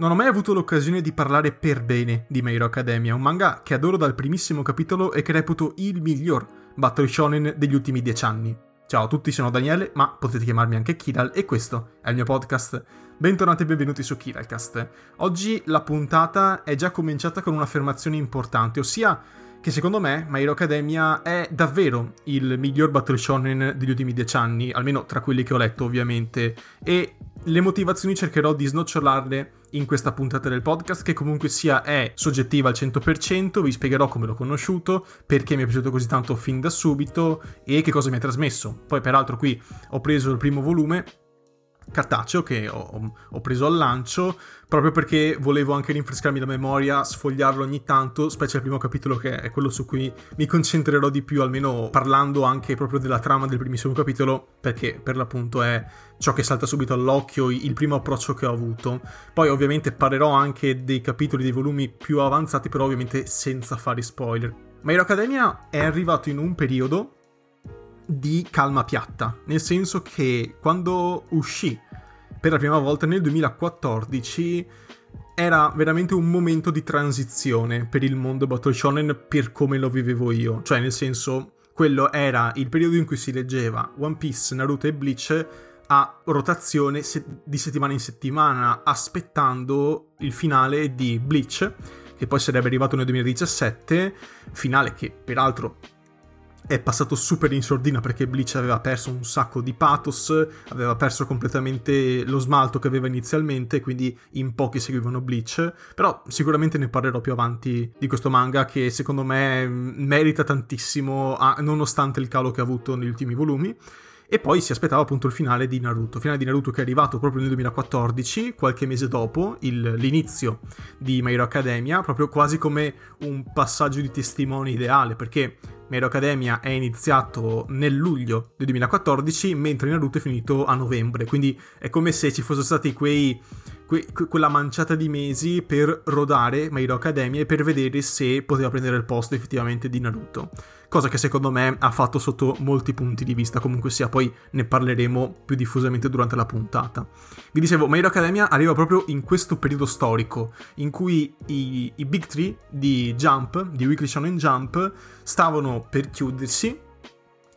Non ho mai avuto l'occasione di parlare per bene di My Hero Academia, un manga che adoro dal primissimo capitolo e che reputo il miglior battle shonen degli ultimi dieci anni. Ciao a tutti, sono Daniele, ma potete chiamarmi anche Kiral e questo è il mio podcast. Bentornati e benvenuti su Kiralcast. Oggi la puntata è già cominciata con un'affermazione importante, ossia che secondo me My Hero Academia è davvero il miglior battle shonen degli ultimi dieci anni, almeno tra quelli che ho letto ovviamente, e le motivazioni cercherò di snocciolarle in questa puntata del podcast che comunque sia è soggettiva al 100%, vi spiegherò come l'ho conosciuto, perché mi è piaciuto così tanto fin da subito e che cosa mi ha trasmesso. Poi peraltro qui ho preso il primo volume cartaceo che ho, ho, preso al lancio proprio perché volevo anche rinfrescarmi la memoria, sfogliarlo ogni tanto, specie il primo capitolo che è quello su cui mi concentrerò di più, almeno parlando anche proprio della trama del primissimo capitolo, perché per l'appunto è ciò che salta subito all'occhio, il primo approccio che ho avuto. Poi ovviamente parlerò anche dei capitoli, dei volumi più avanzati, però ovviamente senza fare spoiler. My Hero Academia è arrivato in un periodo di calma piatta, nel senso che quando uscì per la prima volta nel 2014 era veramente un momento di transizione per il mondo Battle Shonen per come lo vivevo io, cioè nel senso quello era il periodo in cui si leggeva One Piece, Naruto e Bleach a rotazione di settimana in settimana aspettando il finale di Bleach che poi sarebbe arrivato nel 2017, finale che peraltro è passato super in sordina perché Bleach aveva perso un sacco di pathos, aveva perso completamente lo smalto che aveva inizialmente, quindi in pochi seguivano Bleach, però sicuramente ne parlerò più avanti di questo manga che secondo me merita tantissimo nonostante il calo che ha avuto negli ultimi volumi. E poi si aspettava appunto il finale di Naruto, finale di Naruto che è arrivato proprio nel 2014, qualche mese dopo il, l'inizio di My Hero Academia, proprio quasi come un passaggio di testimone ideale, perché My Hero Academia è iniziato nel luglio del 2014, mentre Naruto è finito a novembre, quindi è come se ci fossero stati quei que- quella manciata di mesi per rodare My Hero Academia e per vedere se poteva prendere il posto effettivamente di Naruto. Cosa che secondo me ha fatto sotto molti punti di vista, comunque sia, poi ne parleremo più diffusamente durante la puntata. Vi dicevo, My Hero Academia arriva proprio in questo periodo storico, in cui i, i Big Three di Jump, di Weekly Shonen Jump, stavano per chiudersi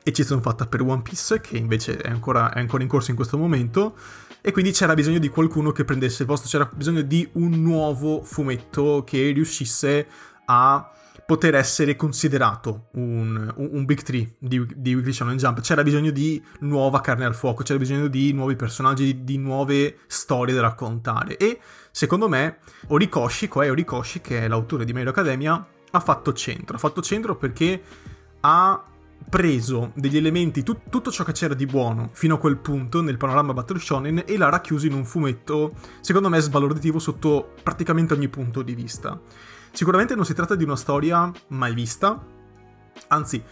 eccezione fatta per One Piece, che invece è ancora, è ancora in corso in questo momento, e quindi c'era bisogno di qualcuno che prendesse il posto, c'era bisogno di un nuovo fumetto che riuscisse a poter essere considerato un, un, Big Three di, di Weekly Shonen Jump. C'era bisogno di nuova carne al fuoco, c'era bisogno di nuovi personaggi, di, di nuove storie da raccontare. E secondo me Orikoshi, Koei Orikoshi, che è l'autore di Hero Academia, ha fatto centro. Ha fatto centro perché ha preso degli elementi, tu, tutto ciò che c'era di buono fino a quel punto nel panorama Battle Shonen e l'ha racchiuso in un fumetto, secondo me, sbalorditivo sotto praticamente ogni punto di vista. Sicuramente non si tratta di una storia mai vista, anzi,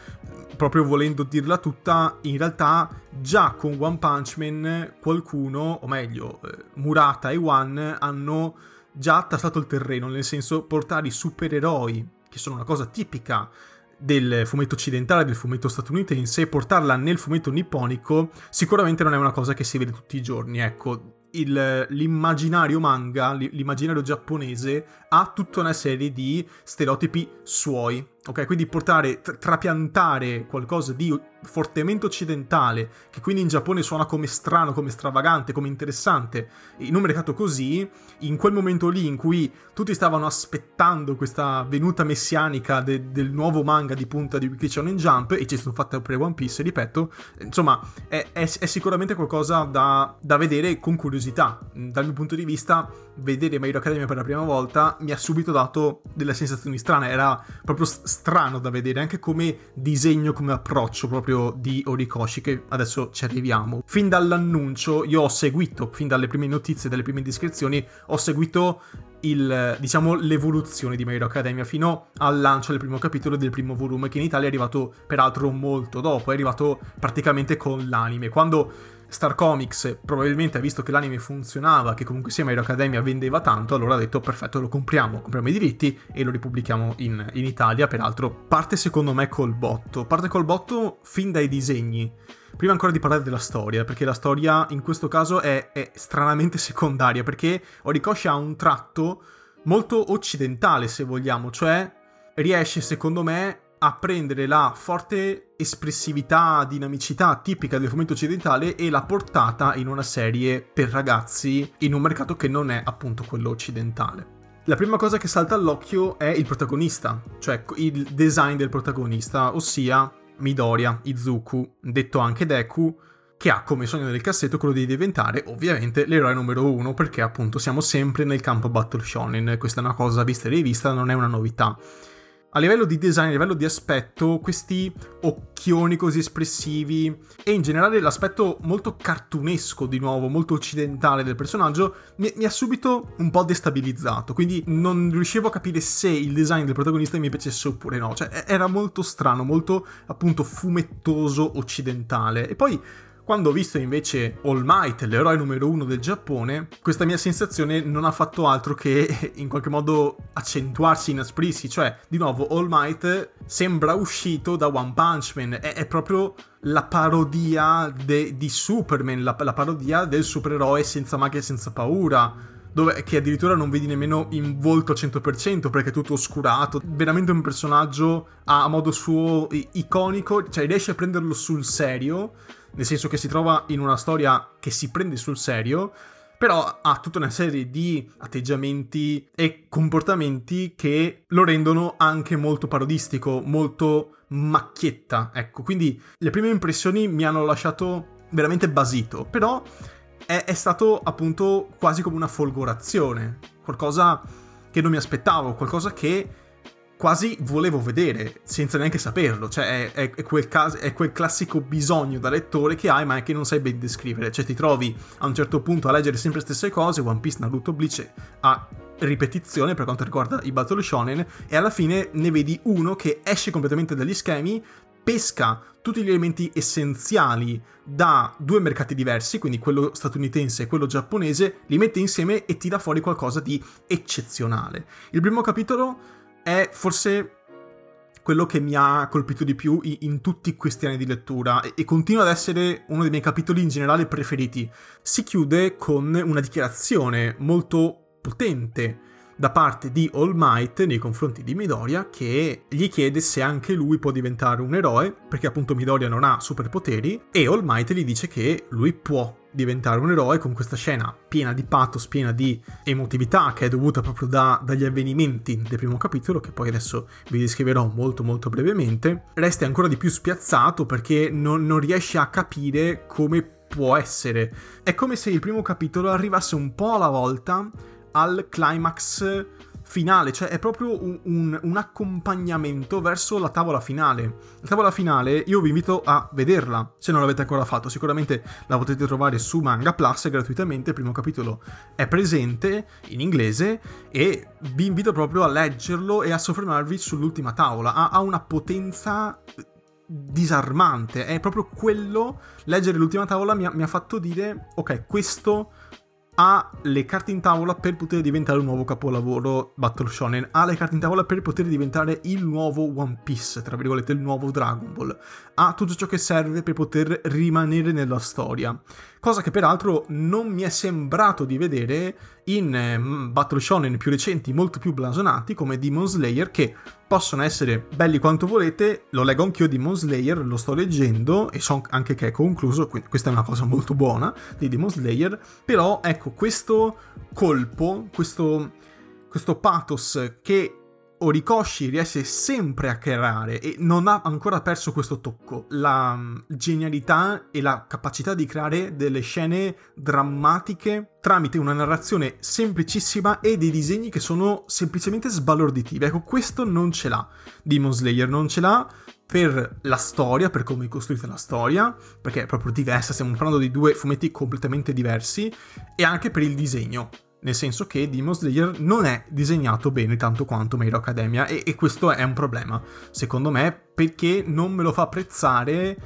proprio volendo dirla tutta, in realtà già con One Punch Man qualcuno, o meglio, eh, Murata e One hanno già tastato il terreno, nel senso portare i supereroi, che sono una cosa tipica del fumetto occidentale, del fumetto statunitense, portarla nel fumetto nipponico sicuramente non è una cosa che si vede tutti i giorni, ecco. Il, l'immaginario manga, l'immaginario giapponese ha tutta una serie di stereotipi suoi, ok? Quindi portare, trapiantare qualcosa di fortemente occidentale, che quindi in Giappone suona come strano, come stravagante, come interessante, in un mercato così, in quel momento lì in cui tutti stavano aspettando questa venuta messianica de- del nuovo manga di punta di Weekly Shonen Jump, e ci sono fatte per One Piece, ripeto, insomma, è, è, è sicuramente qualcosa da, da, vedere con curiosità. Dal mio punto di vista, vedere My Hero Academia per la prima volta mi ha subito dato delle sensazioni strane, era proprio strano da vedere, anche come disegno, come approccio proprio di Orikoshi, che adesso ci arriviamo. Fin dall'annuncio io ho seguito, fin dalle prime notizie, dalle prime descrizioni, ho seguito il, diciamo, l'evoluzione di My Hero Academia fino al lancio del primo capitolo del primo volume, che in Italia è arrivato peraltro molto dopo, è arrivato praticamente con l'anime. Quando Star Comics probabilmente ha visto che l'anime funzionava, che comunque sia Hero Academia vendeva tanto, allora ha detto perfetto, lo compriamo, compriamo i diritti e lo ripubblichiamo in, in Italia, peraltro parte secondo me col botto, parte col botto fin dai disegni. Prima ancora di parlare della storia, perché la storia in questo caso è, è stranamente secondaria, perché Horikoshi ha un tratto molto occidentale, se vogliamo, cioè riesce secondo me a prendere la forte espressività, dinamicità tipica del fumetto occidentale e l'ha portata in una serie per ragazzi in un mercato che non è appunto quello occidentale. La prima cosa che salta all'occhio è il protagonista, cioè il design del protagonista, ossia Midoriya Izuku, detto anche Deku, che ha come sogno del cassetto quello di diventare ovviamente l'eroe numero uno perché appunto siamo sempre nel campo Battle Shonen, questa è una cosa vista e rivista, non è una novità a livello di design, a livello di aspetto, questi occhioni così espressivi e in generale l'aspetto molto cartunesco, di nuovo, molto occidentale del personaggio, mi, mi, ha subito un po' destabilizzato. Quindi non riuscivo a capire se il design del protagonista mi piacesse oppure no. Cioè, era molto strano, molto appunto fumettoso occidentale. E poi quando ho visto invece All Might, l'eroe numero uno del Giappone, questa mia sensazione non ha fatto altro che in qualche modo accentuarsi, inasprirsi. Cioè, di nuovo, All Might sembra uscito da One Punch Man. È, è proprio la parodia de, di Superman, la, la parodia del supereroe senza magia e senza paura dove, che addirittura non vedi nemmeno in volto al 100% perché è tutto oscurato. Veramente un personaggio a modo suo iconico, cioè riesce a prenderlo sul serio nel senso che si trova in una storia che si prende sul serio, però ha tutta una serie di atteggiamenti e comportamenti che lo rendono anche molto parodistico, molto macchietta, ecco, quindi le prime impressioni mi hanno lasciato veramente basito, però è, è stato appunto quasi come una folgorazione, qualcosa che non mi aspettavo, qualcosa che quasi volevo vedere senza neanche saperlo. Cioè, è, è, è, quel caso, è, quel che bisogno da lettore che hai, ma che non sai ben descrivere. Cioè, ti trovi a un certo punto a leggere sempre le stesse cose, One Piece, Naruto, Bleach, a ripetizione per quanto riguarda i Battle Shonen, e alla fine ne vedi uno che esce completamente dagli schemi, pesca tutti gli elementi essenziali da due mercati diversi, quindi quello statunitense e quello giapponese, li mette insieme e tira fuori qualcosa di eccezionale. Il primo capitolo è forse quello che mi ha colpito di più in tutti questi anni di lettura e continua ad essere uno dei miei capitoli in generale preferiti. Si chiude con una dichiarazione molto potente da parte di All Might nei confronti di Midoriya che gli chiede se anche lui può diventare un eroe perché appunto Midoriya non ha superpoteri e All Might gli dice che lui può diventare un eroe con questa scena piena di pathos, piena di emotività che è dovuta proprio da, dagli avvenimenti del primo capitolo che poi adesso vi descriverò molto molto brevemente, resti ancora di più spiazzato perché non, non riesce a capire come può essere. È come se il primo capitolo arrivasse un po' alla volta al climax finale, cioè è proprio un, un, un, accompagnamento verso la tavola finale. La tavola finale io vi invito a vederla, se non l'avete ancora fatto, sicuramente la potete trovare su Manga Plus gratuitamente, il primo capitolo è presente in inglese e vi invito proprio a leggerlo e a soffermarvi sull'ultima tavola, ha, ha una potenza disarmante, è proprio quello, leggere l'ultima tavola mi ha, mi ha fatto dire ok, questo ha le carte in tavola per poter diventare un nuovo capolavoro Battle Shonen, ha le carte in tavola per poter diventare il nuovo One Piece, tra virgolette, il nuovo Dragon Ball, ha tutto ciò che serve per poter rimanere nella storia. Cosa che peraltro non mi è sembrato di vedere in eh, Battle Shonen più recenti, molto più blasonati, come Demon Slayer, che possono essere belli quanto volete, lo leggo anch'io Demon Slayer, lo sto leggendo e so anche che è concluso, quindi questa è una cosa molto buona di Demon Slayer, però ecco, questo colpo, questo, questo pathos che Orikoshi riesce sempre a creare e non ha ancora perso questo tocco, la mm, genialità e la capacità di creare delle scene drammatiche tramite una narrazione semplicissima e dei disegni che sono semplicemente sbalorditivi. Ecco, questo non ce l'ha. Demon Slayer, non ce l'ha per la storia, per come è costruita la storia, perché è proprio diversa, stiamo parlando di due fumetti completamente diversi, e anche per il disegno nel senso che Demon Slayer non è disegnato bene tanto quanto My Hero Academia e, e, questo è un problema, secondo me, perché non me lo fa apprezzare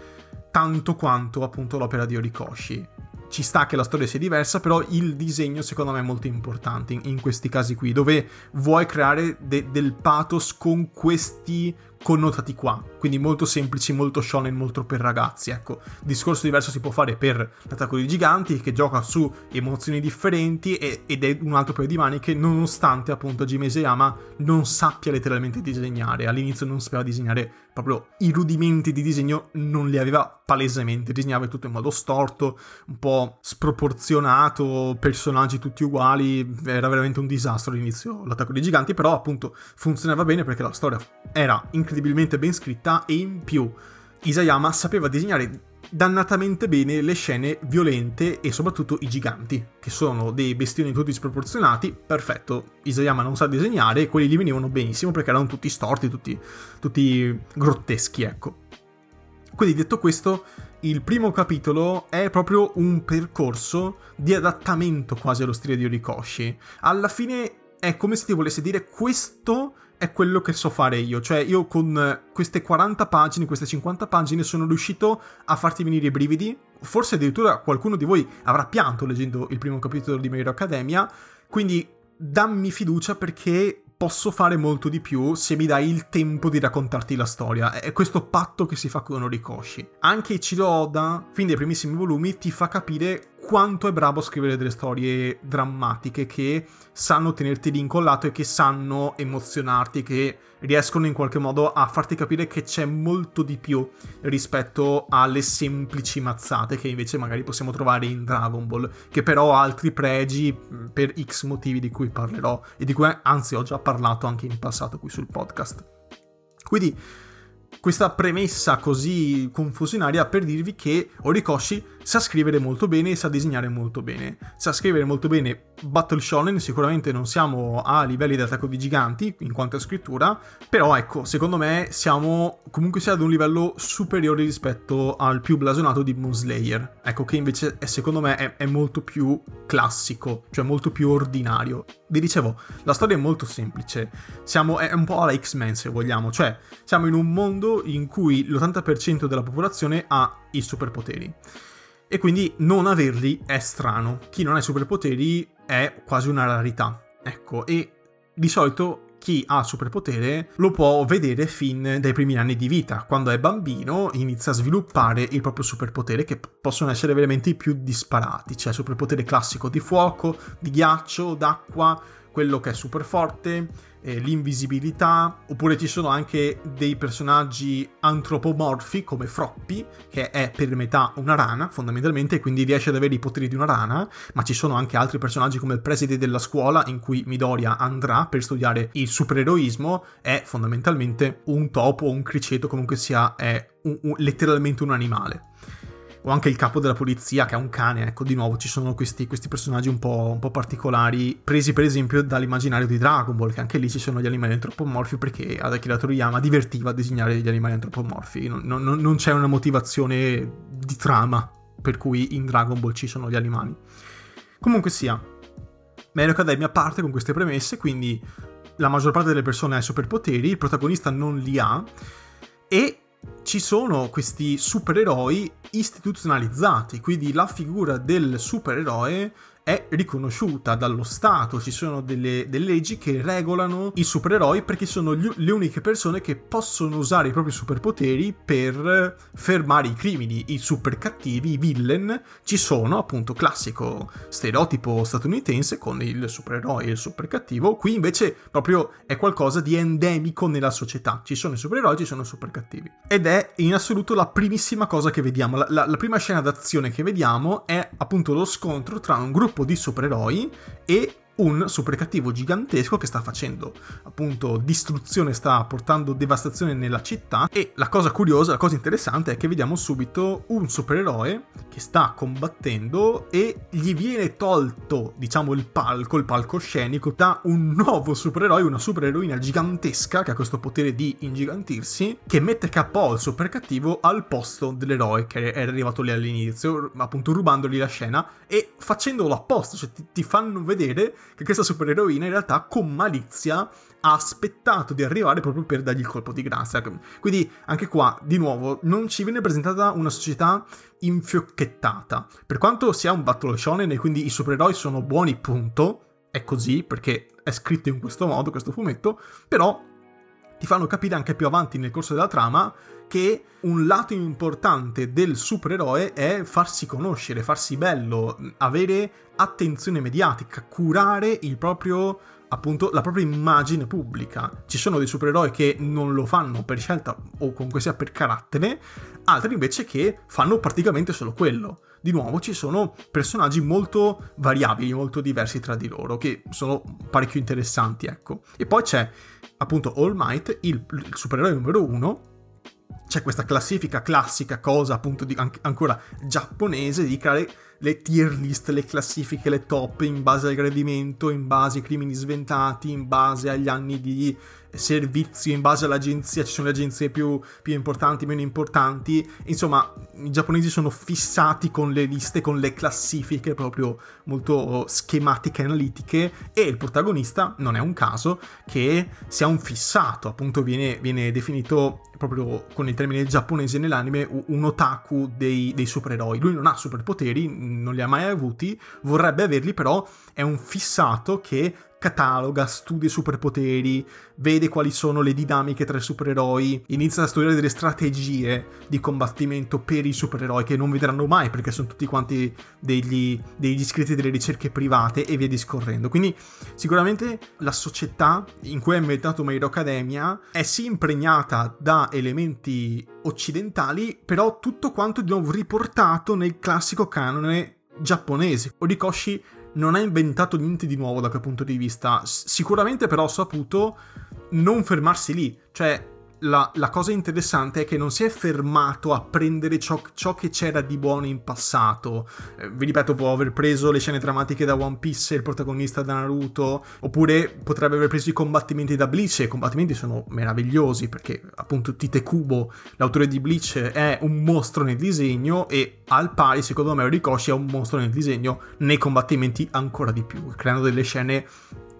tanto quanto appunto l'opera di Orikoshi. ci sta che la storia sia diversa, però il disegno secondo me è molto importante in, in questi casi qui, dove vuoi creare de- del pathos con questi connotati qua, quindi molto semplici, molto shonen, molto per ragazzi, ecco. Discorso diverso si può fare per l'attacco dei giganti, che gioca su emozioni differenti e, ed è un altro paio di maniche, nonostante appunto Jime Isayama non sappia letteralmente disegnare, all'inizio non sapeva disegnare proprio i rudimenti di disegno, non li aveva palesemente, disegnava tutto in modo storto, un po' sproporzionato, personaggi tutti uguali, era veramente un disastro all'inizio l'attacco dei giganti, però appunto funzionava bene perché la storia era incredibilmente ben scritta e in più Isayama sapeva disegnare dannatamente bene le scene violente e soprattutto i giganti, che sono dei bestioni tutti sproporzionati, perfetto, Isayama non sa disegnare e quelli gli venivano benissimo perché erano tutti storti, tutti, tutti grotteschi, ecco. Quindi detto questo, il primo capitolo è proprio un percorso di adattamento quasi allo stile di Orikoshi. Alla fine è come se ti volesse dire questo è quello che so fare io. Cioè, io con queste 40 pagine, queste 50 pagine, sono riuscito a farti venire i brividi. Forse addirittura qualcuno di voi avrà pianto leggendo il primo capitolo di Hero Academia. Quindi dammi fiducia perché posso fare molto di più se mi dai il tempo di raccontarti la storia. È questo patto che si fa con Orikoshi. Anche Ichiro Oda, fin dai primissimi volumi, ti fa capire quanto è bravo a scrivere delle storie drammatiche che sanno tenerti lì incollato e che sanno emozionarti, che riescono in qualche modo a farti capire che c'è molto di più rispetto alle semplici mazzate che invece magari possiamo trovare in Dragon Ball, che però ha altri pregi per X motivi di cui parlerò e di cui anzi ho già parlato anche in passato qui sul podcast. Quindi questa premessa così confusionaria per dirvi che Orikoshi sa scrivere molto bene e sa disegnare molto bene. Sa scrivere molto bene Battle Shonen, sicuramente non siamo a livelli di attacco di giganti in quanto a scrittura, però ecco, secondo me siamo comunque sia ad un livello superiore rispetto al più blasonato di Moon Slayer. Ecco, che invece è, secondo me è, è molto più classico, cioè molto più ordinario. Vi dicevo, la storia è molto semplice, siamo, è un po' alla X-Men se vogliamo, cioè siamo in un mondo in cui l'80% della popolazione ha i superpoteri e quindi non averli è strano. Chi non ha superpoteri è quasi una rarità. Ecco, e di solito chi ha superpotere lo può vedere fin dai primi anni di vita. Quando è bambino inizia a sviluppare il proprio superpotere che possono essere veramente i più disparati. C'è superpotere classico di fuoco, di ghiaccio, d'acqua, quello che è super forte, eh, l'invisibilità, oppure ci sono anche dei personaggi antropomorfi come Froppy, che è per metà una rana fondamentalmente, quindi riesce ad avere i poteri di una rana, ma ci sono anche altri personaggi come il preside della scuola in cui Midoriya andrà per studiare il supereroismo, è fondamentalmente un topo un criceto, comunque sia, è un, un, letteralmente un animale o anche il capo della polizia che è un cane, ecco di nuovo ci sono questi, questi personaggi un po', un po', particolari, presi per esempio dall'immaginario di Dragon Ball, che anche lì ci sono gli animali antropomorfi perché ad Akira Toriyama divertiva a disegnare gli animali antropomorfi, non, non, non c'è una motivazione di trama per cui in Dragon Ball ci sono gli animali. Comunque sia, Mario Academia parte con queste premesse, quindi la maggior parte delle persone ha i superpoteri, il protagonista non li ha e ci sono questi supereroi istituzionalizzati, quindi la figura del supereroe è riconosciuta dallo Stato, ci sono delle, delle leggi che regolano i supereroi perché sono gli, le uniche persone che possono usare i propri superpoteri per fermare i crimini. I super cattivi, i villain, ci sono appunto classico stereotipo statunitense con il supereroe e il super cattivo, qui invece proprio è qualcosa di endemico nella società, ci sono i supereroi, ci sono i super cattivi. Ed è in assoluto la primissima cosa che vediamo, la, la, la prima scena d'azione che vediamo è appunto lo scontro tra un gruppo gruppo di supereroi e un super cattivo gigantesco che sta facendo appunto distruzione, sta portando devastazione nella città e la cosa curiosa, la cosa interessante è che vediamo subito un supereroe che sta combattendo e gli viene tolto diciamo il palco, il palcoscenico da un nuovo supereroe, una supereroina gigantesca che ha questo potere di ingigantirsi che mette KO il super cattivo al posto dell'eroe che era arrivato lì all'inizio appunto rubandogli la scena e facendolo apposta, cioè ti, ti fanno vedere che questa supereroina in realtà con malizia ha aspettato di arrivare proprio per dargli il colpo di grazia. Quindi anche qua, di nuovo, non ci viene presentata una società infiocchettata. Per quanto sia un battle shonen e quindi i supereroi sono buoni, punto, è così perché è scritto in questo modo questo fumetto, però ti fanno capire anche più avanti nel corso della trama che un lato importante del supereroe è farsi conoscere, farsi bello, avere attenzione mediatica, curare il proprio appunto la propria immagine pubblica. Ci sono dei supereroi che non lo fanno per scelta o comunque sia per carattere, altri invece che fanno praticamente solo quello. Di nuovo ci sono personaggi molto variabili, molto diversi tra di loro, che sono parecchio interessanti, ecco. E poi c'è appunto All Might, il, il supereroe numero uno, c'è questa classifica classica cosa appunto di, ancora giapponese di creare le tier list, le classifiche, le top in base al gradimento, in base ai crimini sventati, in base agli anni di servizio in base all'agenzia, ci sono le agenzie più, più, importanti, meno importanti, insomma i giapponesi sono fissati con le liste, con le classifiche proprio molto schematiche, analitiche e il protagonista non è un caso che sia un fissato, appunto viene, viene definito proprio con il termine giapponese nell'anime un otaku dei, dei supereroi. Lui non ha superpoteri, non li ha mai avuti, vorrebbe averli però è un fissato che cataloga, studia i superpoteri, vede quali sono le dinamiche tra i supereroi, inizia a studiare delle strategie di combattimento per i supereroi che non vedranno mai perché sono tutti quanti degli, degli iscritti delle ricerche private e via discorrendo. Quindi sicuramente la società in cui è ambientato My Hero Academia è sì impregnata da elementi occidentali, però tutto quanto di nuovo riportato nel classico canone giapponese. Orikoshi non ha inventato niente di nuovo da quel punto di vista. sicuramente però ha saputo non fermarsi lì. Cioè, la, la, cosa interessante è che non si è fermato a prendere ciò, ciò che c'era di buono in passato. Eh, vi ripeto, può aver preso le scene drammatiche da One Piece e il protagonista da Naruto, oppure potrebbe aver preso i combattimenti da Bleach, e i combattimenti sono meravigliosi, perché appunto Tite Kubo, l'autore di Bleach, è un mostro nel disegno, e al pari, secondo me, Rikoshi è un mostro nel disegno, nei combattimenti ancora di più, creando delle scene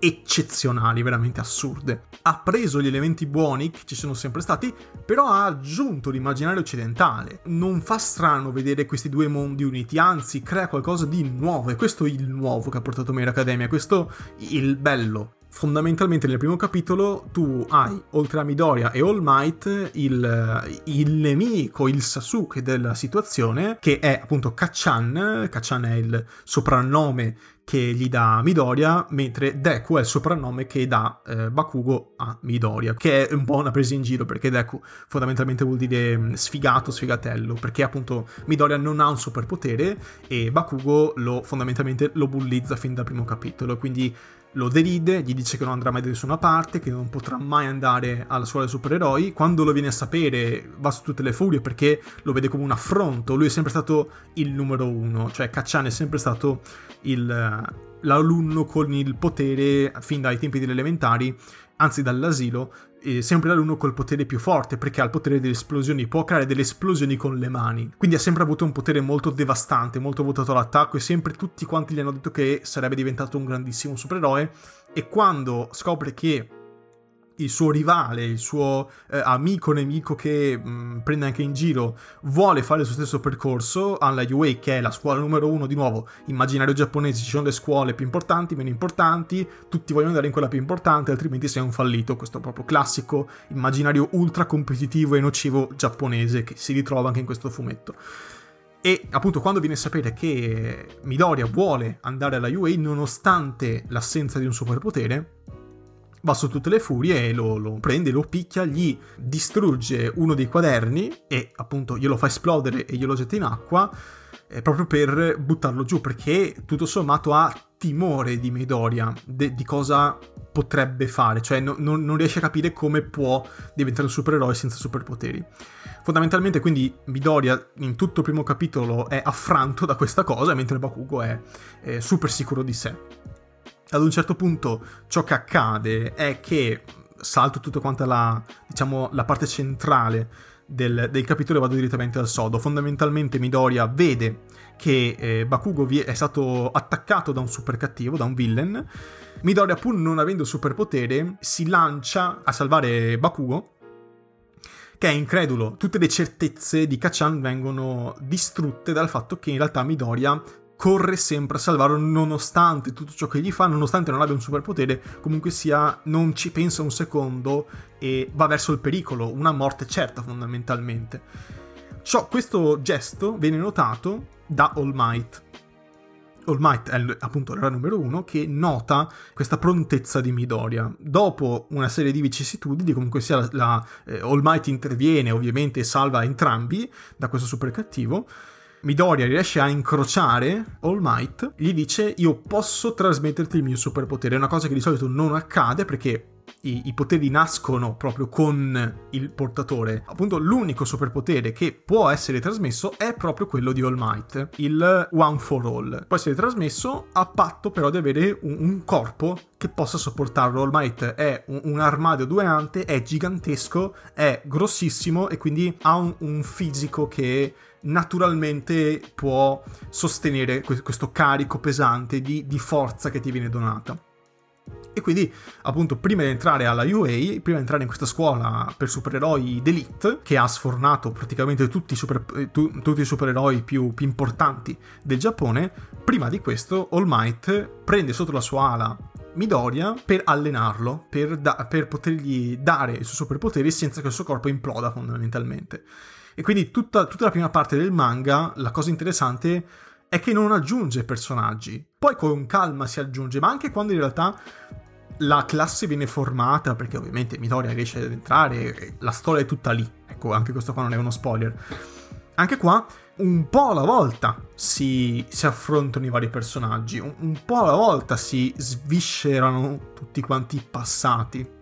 eccezionali, veramente assurde. Ha preso gli elementi buoni che ci sono sempre stati, però ha aggiunto l'immaginario occidentale. Non fa strano vedere questi due mondi uniti, anzi crea qualcosa di nuovo, e questo è il nuovo che ha portato Mera Academia, questo il bello fondamentalmente nel primo capitolo tu hai, oltre a Midoriya e All Might, il, il, nemico, il Sasuke della situazione, che è appunto Kachan. Kachan è il soprannome che gli dà Midoriya, mentre Deku è il soprannome che dà eh, Bakugo a Midoriya, che è un po' una presa in giro perché Deku fondamentalmente vuol dire mm, sfigato, sfigatello, perché appunto Midoriya non ha un superpotere e Bakugo lo, fondamentalmente lo bullizza fin dal primo capitolo, quindi lo deride, gli dice che non andrà mai da nessuna parte, che non potrà mai andare alla scuola dei supereroi. Quando lo viene a sapere va su tutte le furie perché lo vede come un affronto. Lui è sempre stato il numero uno, cioè Caccian è sempre stato il, l'alunno con il potere fin dai tempi delle elementari, anzi dall'asilo, eh, sempre l'alunno col potere più forte, perché ha il potere delle esplosioni, può creare delle esplosioni con le mani. Quindi ha sempre avuto un potere molto devastante, molto votato all'attacco e sempre tutti quanti gli hanno detto che sarebbe diventato un grandissimo supereroe. E quando scopre che il suo rivale, il suo eh, amico nemico che mh, mm, prende anche in giro, vuole fare suo stesso percorso alla UA, che è la scuola numero uno, di nuovo, immaginario giapponese, ci sono le scuole più importanti, meno importanti, tutti vogliono andare in quella più importante, altrimenti sei un fallito, questo proprio classico immaginario ultra competitivo e nocivo giapponese che si ritrova anche in questo fumetto. E appunto quando viene a sapere che Midoriya vuole andare alla UA nonostante l'assenza di un superpotere, va su tutte le furie e lo, lo, prende, lo picchia, gli distrugge uno dei quaderni e appunto glielo fa esplodere e glielo getta in acqua eh, proprio per buttarlo giù perché tutto sommato ha timore di Midoriya de- di cosa potrebbe fare, cioè no, non, non riesce a capire come può diventare un supereroe senza superpoteri. Fondamentalmente quindi Midoriya in tutto il primo capitolo è affranto da questa cosa mentre Bakugo è, è super sicuro di sé ad un certo punto ciò che accade è che salto tutta quanta la, diciamo, la parte centrale del, del capitolo e vado direttamente al sodo. Fondamentalmente Midoriya vede che eh, Bakugo è stato attaccato da un super cattivo, da un villain. Midoriya, pur non avendo superpotere, si lancia a salvare Bakugo che è incredulo. Tutte le certezze di Kachan vengono distrutte dal fatto che in realtà Midoriya corre sempre a salvarlo nonostante tutto ciò che gli fa, nonostante non abbia un superpotere, comunque sia non ci pensa un secondo e va verso il pericolo, una morte certa fondamentalmente. Ciò, questo gesto viene notato da All Might. All Might è appunto l'era numero uno che nota questa prontezza di Midoriya. Dopo una serie di vicissitudini, comunque sia la, la eh, All Might interviene ovviamente e salva entrambi da questo super cattivo Midoriya riesce a incrociare All Might, gli dice io posso trasmetterti il mio superpotere, è una cosa che di solito non accade perché i, i, poteri nascono proprio con il portatore. Appunto, l'unico superpotere che può essere trasmesso è proprio quello di All Might, il One for All. Può essere trasmesso a patto però di avere un, un corpo che possa sopportarlo. All Might è un, un, armadio dueante, è gigantesco, è grossissimo e quindi ha un, un fisico che naturalmente può sostenere questo carico pesante di, di forza che ti viene donata. E quindi, appunto, prima di entrare alla UA, prima di entrare in questa scuola per supereroi d'elite, che ha sfornato praticamente tutti i, super, tu, tutti i supereroi più, più, importanti del Giappone, prima di questo All Might prende sotto la sua ala Midoriya per allenarlo, per, da, per potergli dare i suoi superpoteri senza che il suo corpo imploda fondamentalmente. E quindi tutta, tutta la prima parte del manga, la cosa interessante è che non aggiunge personaggi. Poi con calma si aggiunge, ma anche quando in realtà la classe viene formata, perché ovviamente Midoriya riesce ad entrare, la storia è tutta lì. Ecco, anche questo qua non è uno spoiler. Anche qua, un po' alla volta si, si affrontano i vari personaggi, un, un po' alla volta si sviscerano tutti quanti i passati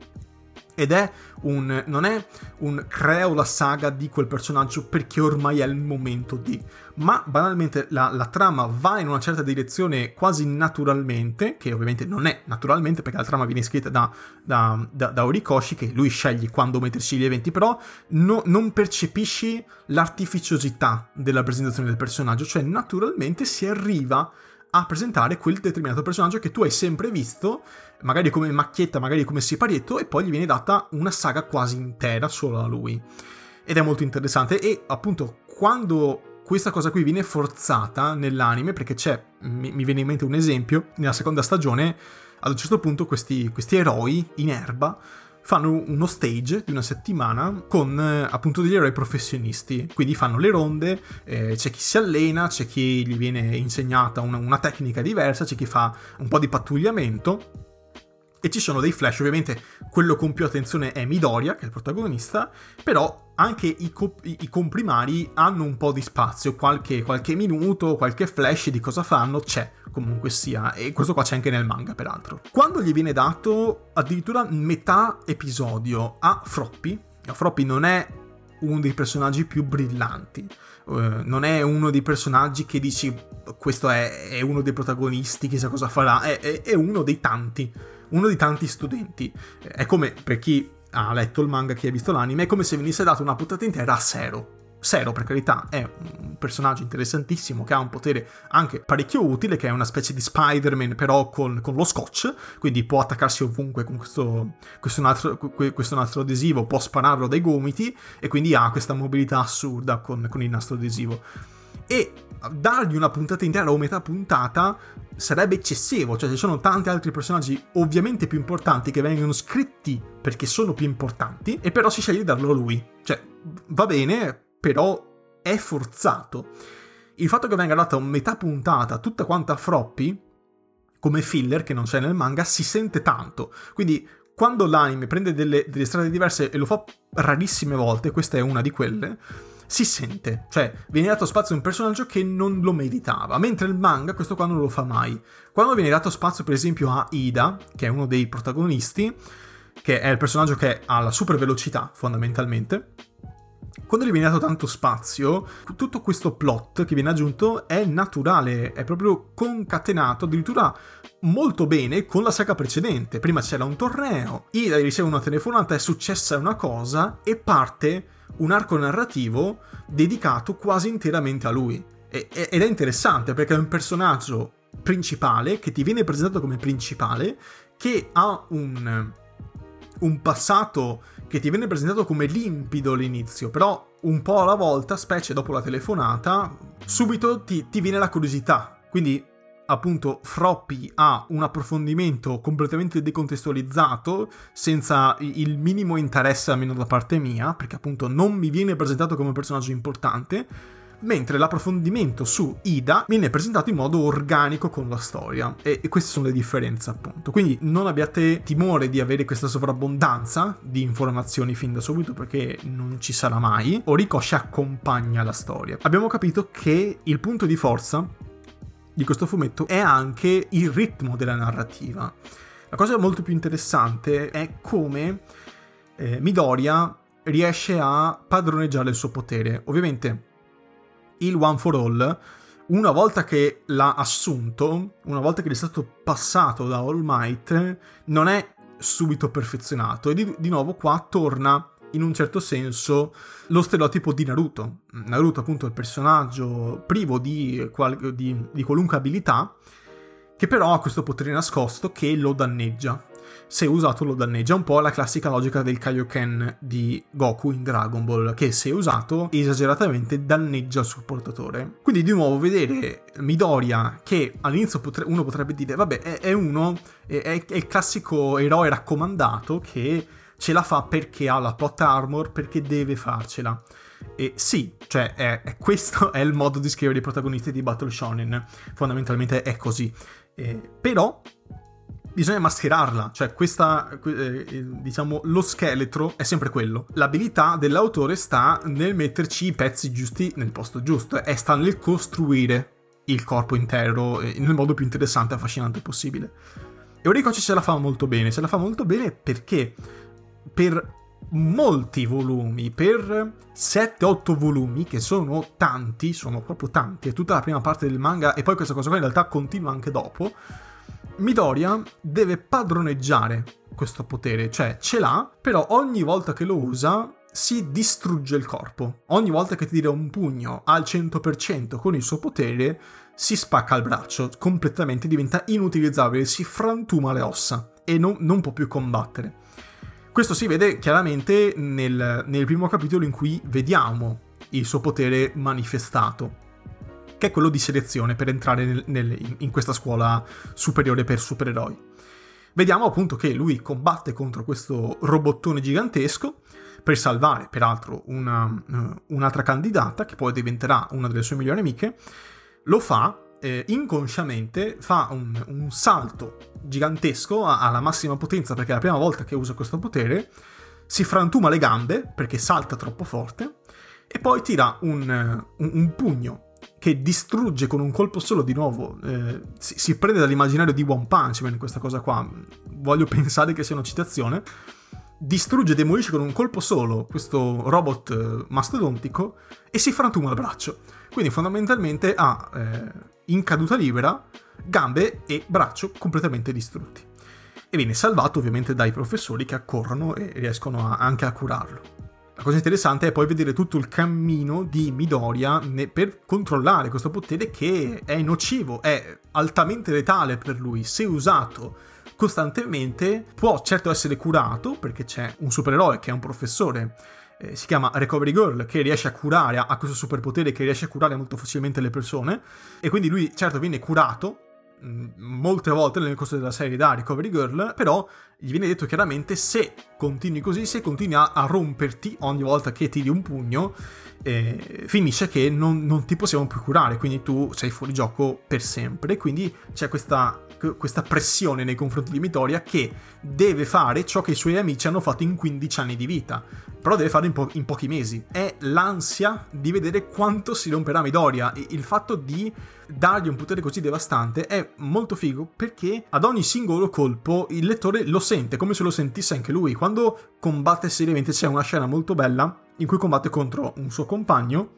ed è un, non è un creo la saga di quel personaggio perché ormai è il momento di, ma banalmente la, la, trama va in una certa direzione quasi naturalmente, che ovviamente non è naturalmente perché la trama viene scritta da, da, da, da Orikoshi, che lui sceglie quando metterci gli eventi, però no, non percepisci l'artificiosità della presentazione del personaggio, cioè naturalmente si arriva a presentare quel determinato personaggio che tu hai sempre visto, magari come macchietta, magari come siparietto, e poi gli viene data una saga quasi intera solo a lui. Ed è molto interessante e appunto quando questa cosa qui viene forzata nell'anime, perché c'è, mi, mi viene in mente un esempio, nella seconda stagione, ad un certo punto questi, questi eroi in erba fanno uno stage di una settimana con eh, appunto degli eroi professionisti. Quindi fanno le ronde, eh, c'è chi si allena, c'è chi gli viene insegnata una, una tecnica diversa, c'è chi fa un po' di pattugliamento. E ci sono dei flash, ovviamente quello con più attenzione è Midoriya, che è il protagonista, però anche i, co- i, comprimari hanno un po' di spazio, qualche, qualche, minuto, qualche flash di cosa fanno c'è comunque sia, e questo qua c'è anche nel manga peraltro. Quando gli viene dato addirittura metà episodio a Froppy, Froppy non è uno dei personaggi più brillanti, uh, non è uno dei personaggi che dici questo è, è uno dei protagonisti, chissà cosa farà, è, è, è uno dei tanti, uno dei tanti studenti. È come per chi ha letto il manga, chi ha visto l'anime, è come se venisse data una puntata intera a Zero. Zero, per carità, è un personaggio interessantissimo che ha un potere anche parecchio utile, che è una specie di Spider-Man però con, con lo scotch, quindi può attaccarsi ovunque con questo, questo, nastro, questo nastro adesivo, può spararlo dai gomiti e quindi ha questa mobilità assurda con, con il nastro adesivo. E dargli una puntata intera o metà puntata sarebbe eccessivo, cioè ci sono tanti altri personaggi ovviamente più importanti che vengono scritti perché sono più importanti e però si sceglie di darlo a lui. Cioè, va bene, però è forzato. Il fatto che venga data metà puntata tutta quanta a Froppy, come filler che non c'è nel manga, si sente tanto. Quindi quando l'anime prende delle, delle strade diverse e lo fa rarissime volte, questa è una di quelle, si sente, cioè viene dato spazio a un personaggio che non lo meritava, mentre il manga questo qua non lo fa mai. Quando viene dato spazio per esempio a Ida, che è uno dei protagonisti, che è il personaggio che ha la super velocità fondamentalmente, quando gli viene dato tanto spazio, tutto questo plot che viene aggiunto è naturale, è proprio concatenato, addirittura molto bene con la saga precedente. Prima c'era un torneo, Ida riceve una telefonata, è successa una cosa e parte un arco narrativo dedicato quasi interamente a lui. ed è interessante perché è un personaggio principale che ti viene presentato come principale che ha un, un passato che ti viene presentato come limpido all'inizio, però un po' alla volta, specie dopo la telefonata, subito ti, ti viene la curiosità. Quindi appunto Froppy ha un approfondimento completamente decontestualizzato, senza il minimo interesse almeno da parte mia, perché appunto non mi viene presentato come un personaggio importante mentre l'approfondimento su Ida viene presentato in modo organico con la storia. E, e, queste sono le differenze appunto. Quindi non abbiate timore di avere questa sovrabbondanza di informazioni fin da subito perché non ci sarà mai. Orikoshi accompagna la storia. Abbiamo capito che il punto di forza di questo fumetto è anche il ritmo della narrativa la cosa molto più interessante è come eh, Midoriya riesce a padroneggiare il suo potere ovviamente il One for All, una volta che l'ha assunto, una volta che è stato passato da All Might, non è subito perfezionato. E di, di nuovo qua torna in un certo senso lo stereotipo di Naruto. Naruto appunto è il personaggio privo di, qual- di, di qualunque abilità, che però ha questo potere nascosto che lo danneggia se usato lo danneggia. Un po' la classica logica del Kaioken di Goku in Dragon Ball, che se usato esageratamente danneggia il suo portatore. Quindi di nuovo vedere Midoriya che all'inizio potre- uno potrebbe dire, vabbè, è, è uno, è, è, il classico eroe raccomandato che ce la fa perché ha la plot armor, perché deve farcela. E sì, cioè è, è, questo è il modo di scrivere i protagonisti di Battle Shonen, fondamentalmente è così. Eh, però bisogna mascherarla, cioè questa, eh, diciamo, lo scheletro è sempre quello. L'abilità dell'autore sta nel metterci i pezzi giusti nel posto giusto e sta nel costruire il corpo intero eh, nel modo più interessante e affascinante possibile. E Orikochi ce la fa molto bene, ce la fa molto bene perché per molti volumi, per 7-8 volumi, che sono tanti, sono proprio tanti, è tutta la prima parte del manga e poi questa cosa qua in realtà continua anche dopo, Midoriya deve padroneggiare questo potere, cioè ce l'ha, però ogni volta che lo usa si distrugge il corpo. Ogni volta che tira un pugno al 100% con il suo potere, si spacca il braccio, completamente diventa inutilizzabile, si frantuma le ossa e non, non può più combattere. Questo si vede chiaramente nel, nel primo capitolo in cui vediamo il suo potere manifestato che è quello di selezione per entrare nel, nel, in questa scuola superiore per supereroi. Vediamo appunto che lui combatte contro questo robottone gigantesco per salvare peraltro una, uh, un'altra candidata che poi diventerà una delle sue migliori amiche. Lo fa eh, inconsciamente, fa un, un salto gigantesco alla massima potenza perché è la prima volta che usa questo potere, si frantuma le gambe perché salta troppo forte e poi tira un, un, un pugno che distrugge con un colpo solo di nuovo. Eh, si, si, prende dall'immaginario di One Punch Man questa cosa qua. Voglio pensare che sia una citazione. Distrugge e demolisce con un colpo solo questo robot eh, mastodontico e si frantuma il braccio. Quindi fondamentalmente ha eh, in caduta libera gambe e braccio completamente distrutti. E viene salvato ovviamente dai professori che accorrono e riescono a, anche a curarlo. La cosa interessante è poi vedere tutto il cammino di Midoriya per controllare questo potere che è nocivo, è altamente letale per lui. Se usato costantemente può certo essere curato perché c'è un supereroe che è un professore eh, si chiama Recovery Girl, che riesce a curare, ha questo superpotere che riesce a curare molto facilmente le persone, e quindi lui certo viene curato mm, molte volte nel corso della serie da Recovery Girl, però gli viene detto chiaramente se continui così, se continui a, a romperti ogni volta che tiri un pugno, eh, finisce che non, non, ti possiamo più curare, quindi tu sei fuori gioco per sempre. Quindi c'è questa, questa pressione nei confronti di Midoriya che deve fare ciò che i suoi amici hanno fatto in 15 anni di vita, però deve farlo in, po- in pochi mesi. È l'ansia di vedere quanto si romperà Midoriya, il fatto di dargli un potere così devastante è molto figo perché ad ogni singolo colpo il lettore lo sente come se lo sentisse anche lui. Quando combatte seriamente c'è una scena molto bella in cui combatte contro un suo compagno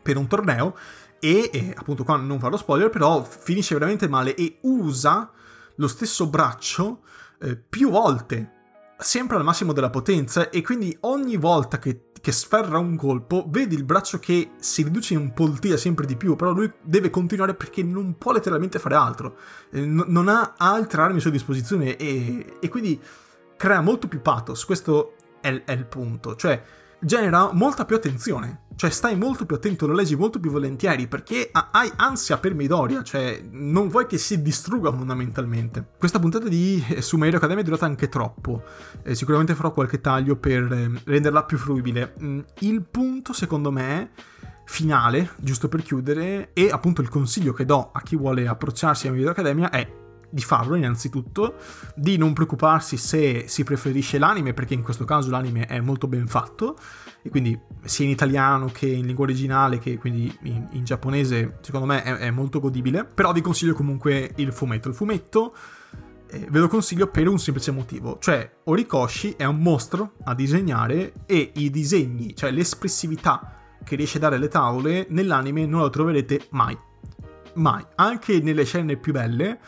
per un torneo e, e appunto qua non farò spoiler, però finisce veramente male e usa lo stesso braccio eh, più volte, sempre al massimo della potenza e quindi ogni volta che che sferra un colpo, vedi il braccio che si riduce in poltiglia sempre di più, però lui deve continuare perché non può letteralmente fare altro, eh, n- non ha altre armi a sua disposizione e, e quindi crea molto più pathos, questo è, è il punto, cioè genera molta più attenzione. Cioè, stai molto più attento, lo leggi molto più volentieri perché hai ansia per Midoriya, cioè, non vuoi che si distrugga fondamentalmente. Questa puntata di su My Hero Academia è durata anche troppo. Eh, sicuramente farò qualche taglio per eh, renderla più fruibile. Mm, il punto, secondo me, finale, giusto per chiudere, e appunto il consiglio che do a chi vuole approcciarsi a Hero Academia è di farlo innanzitutto, di non preoccuparsi se si preferisce l'anime, perché in questo caso l'anime è molto ben fatto, e quindi sia in italiano che in lingua originale, che quindi in, in giapponese, secondo me è, è, molto godibile, però vi consiglio comunque il fumetto. Il fumetto eh, ve lo consiglio per un semplice motivo, cioè Orikoshi è un mostro a disegnare e i disegni, cioè l'espressività che riesce a dare alle tavole, nell'anime non lo troverete mai. Mai. Anche nelle scene più belle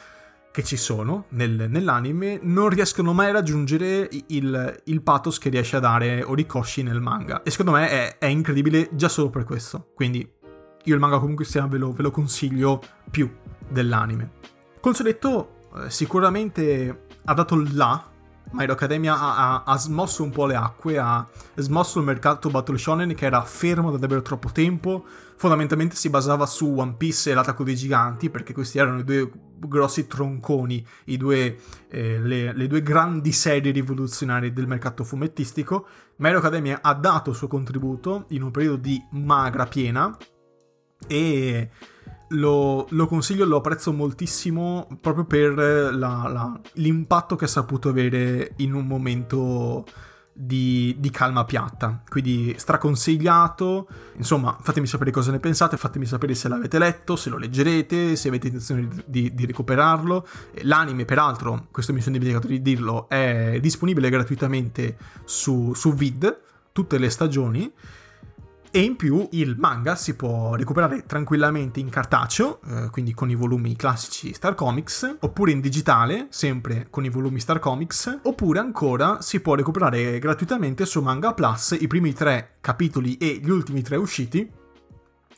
che ci sono nel, nell'anime non riescono mai a raggiungere il, il, pathos che riesce a dare Orikoshi nel manga. E secondo me è, è incredibile già solo per questo. Quindi io il manga comunque sia ve lo, ve lo consiglio più dell'anime. Come ho detto, eh, sicuramente ha dato il là My Hero Academia ha, ha, ha, smosso un po' le acque, ha smosso il mercato Battle Shonen che era fermo da davvero troppo tempo. Fondamentalmente si basava su One Piece e l'attacco dei giganti, perché questi erano i due grossi tronconi, due, eh, le, le, due grandi serie rivoluzionarie del mercato fumettistico. Hero Academia ha dato il suo contributo in un periodo di magra piena e lo, lo, consiglio, lo apprezzo moltissimo proprio per la, la, l'impatto che ha saputo avere in un momento di, di, calma piatta. Quindi straconsigliato. Insomma, fatemi sapere cosa ne pensate, fatemi sapere se l'avete letto, se lo leggerete, se avete intenzione di, di recuperarlo. L'anime, peraltro, questo mi sono dimenticato di dirlo, è disponibile gratuitamente su, su Vid, tutte le stagioni. E in più il manga si può recuperare tranquillamente in cartaceo, eh, quindi con i volumi classici Star Comics, oppure in digitale, sempre con i volumi Star Comics, oppure ancora si può recuperare gratuitamente su Manga Plus i primi tre capitoli e gli ultimi tre usciti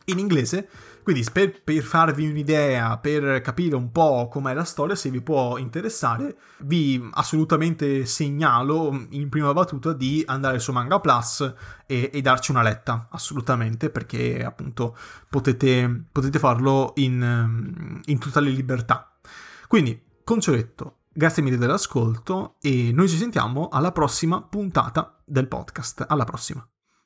in inglese quindi per, per, farvi un'idea, per capire un po' com'è la storia, se vi può interessare, vi assolutamente segnalo in prima battuta di andare su Manga Plus e, e darci una letta, assolutamente, perché appunto potete, potete farlo in, in totale libertà. Quindi, concetto, grazie mille dell'ascolto e noi ci sentiamo alla prossima puntata del podcast. Alla prossima.